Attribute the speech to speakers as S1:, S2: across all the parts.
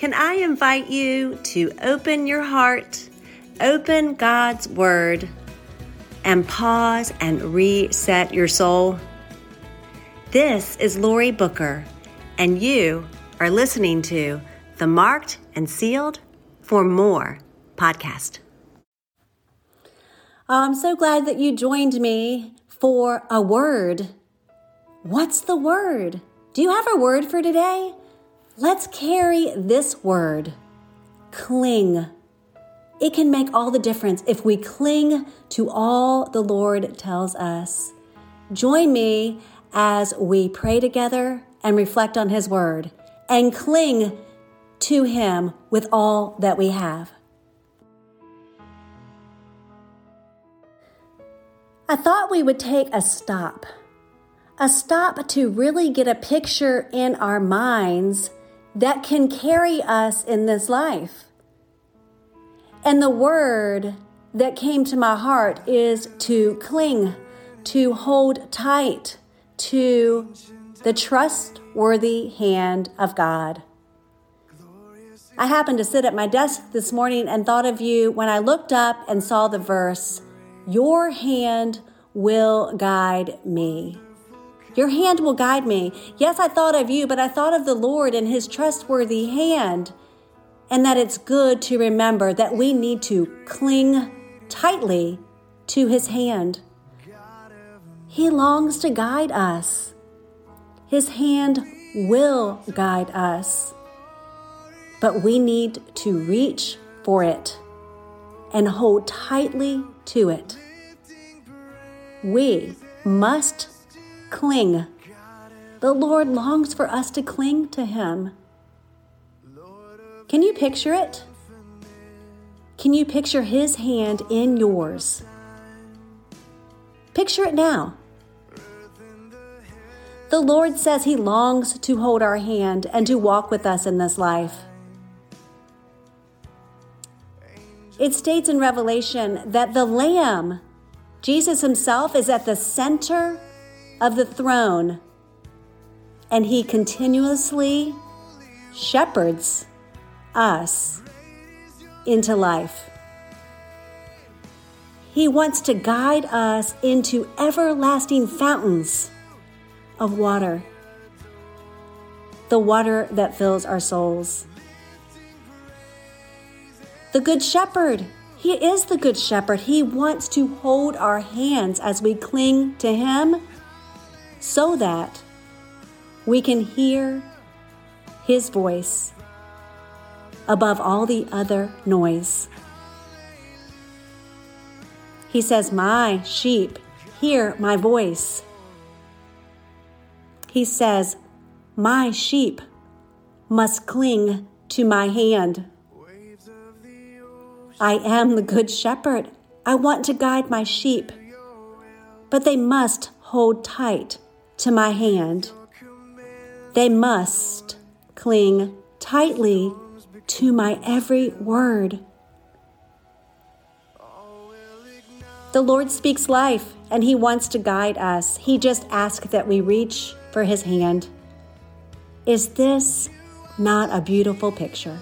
S1: can I invite you to open your heart, open God's Word, and pause and reset your soul? This is Lori Booker, and you are listening to the Marked and Sealed for More podcast. Oh, I'm so glad that you joined me for a word. What's the word? Do you have a word for today? Let's carry this word cling. It can make all the difference if we cling to all the Lord tells us. Join me as we pray together and reflect on His word and cling to Him with all that we have. I thought we would take a stop, a stop to really get a picture in our minds that can carry us in this life. And the word that came to my heart is to cling, to hold tight to the trustworthy hand of God. I happened to sit at my desk this morning and thought of you when I looked up and saw the verse, Your hand will guide me. Your hand will guide me. Yes, I thought of you, but I thought of the Lord and His trustworthy hand, and that it's good to remember that we need to cling tightly to His hand. He longs to guide us. His hand will guide us. But we need to reach for it and hold tightly to it. We must cling. The Lord longs for us to cling to Him. Can you picture it? Can you picture His hand in yours? Picture it now. The Lord says He longs to hold our hand and to walk with us in this life. It states in Revelation that the Lamb, Jesus Himself, is at the center of the throne, and he continuously shepherds us into life. He wants to guide us into everlasting fountains of water, the water that fills our souls. The Good Shepherd, He is the Good Shepherd. He wants to hold our hands as we cling to Him so that we can hear His voice above all the other noise. He says, My sheep hear my voice. He says, My sheep must cling to my hand. I am the good shepherd. I want to guide my sheep, but they must hold tight to my hand. They must cling tightly to my every word. The Lord speaks life and He wants to guide us. He just asks that we reach for His hand. Is this not a beautiful picture?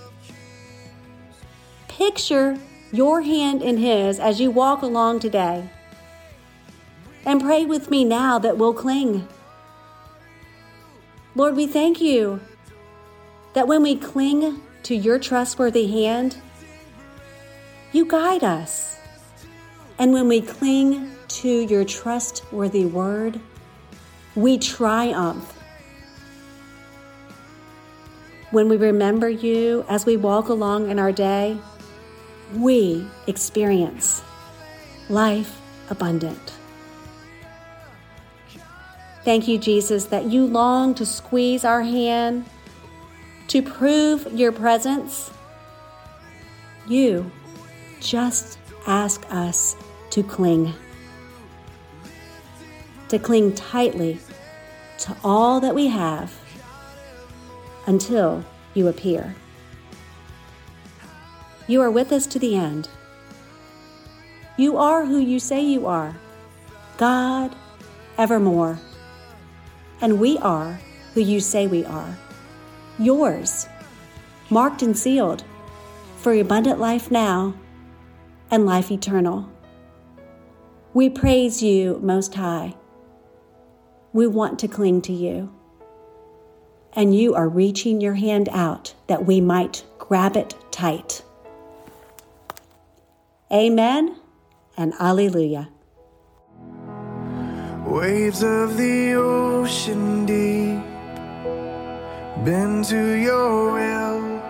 S1: Picture your hand in His as you walk along today. And pray with me now that we'll cling. Lord, we thank you that when we cling to your trustworthy hand, you guide us. And when we cling to your trustworthy word, we triumph. When we remember you as we walk along in our day, we experience life abundant. Thank you, Jesus, that you long to squeeze our hand, to prove your presence. You just ask us to cling, to cling tightly to all that we have until you appear. You are with us to the end. You are who you say you are God evermore and we are who you say we are yours, marked and sealed for abundant life now and life eternal. We praise you, Most High. We want to cling to you. And you are reaching your hand out that we might grab it tight. Amen and Alleluia.
S2: Waves of the ocean deep, bend to your will.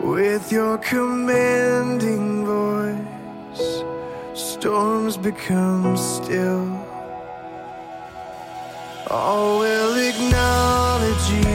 S2: With your commanding voice, storms become still. All will acknowledge you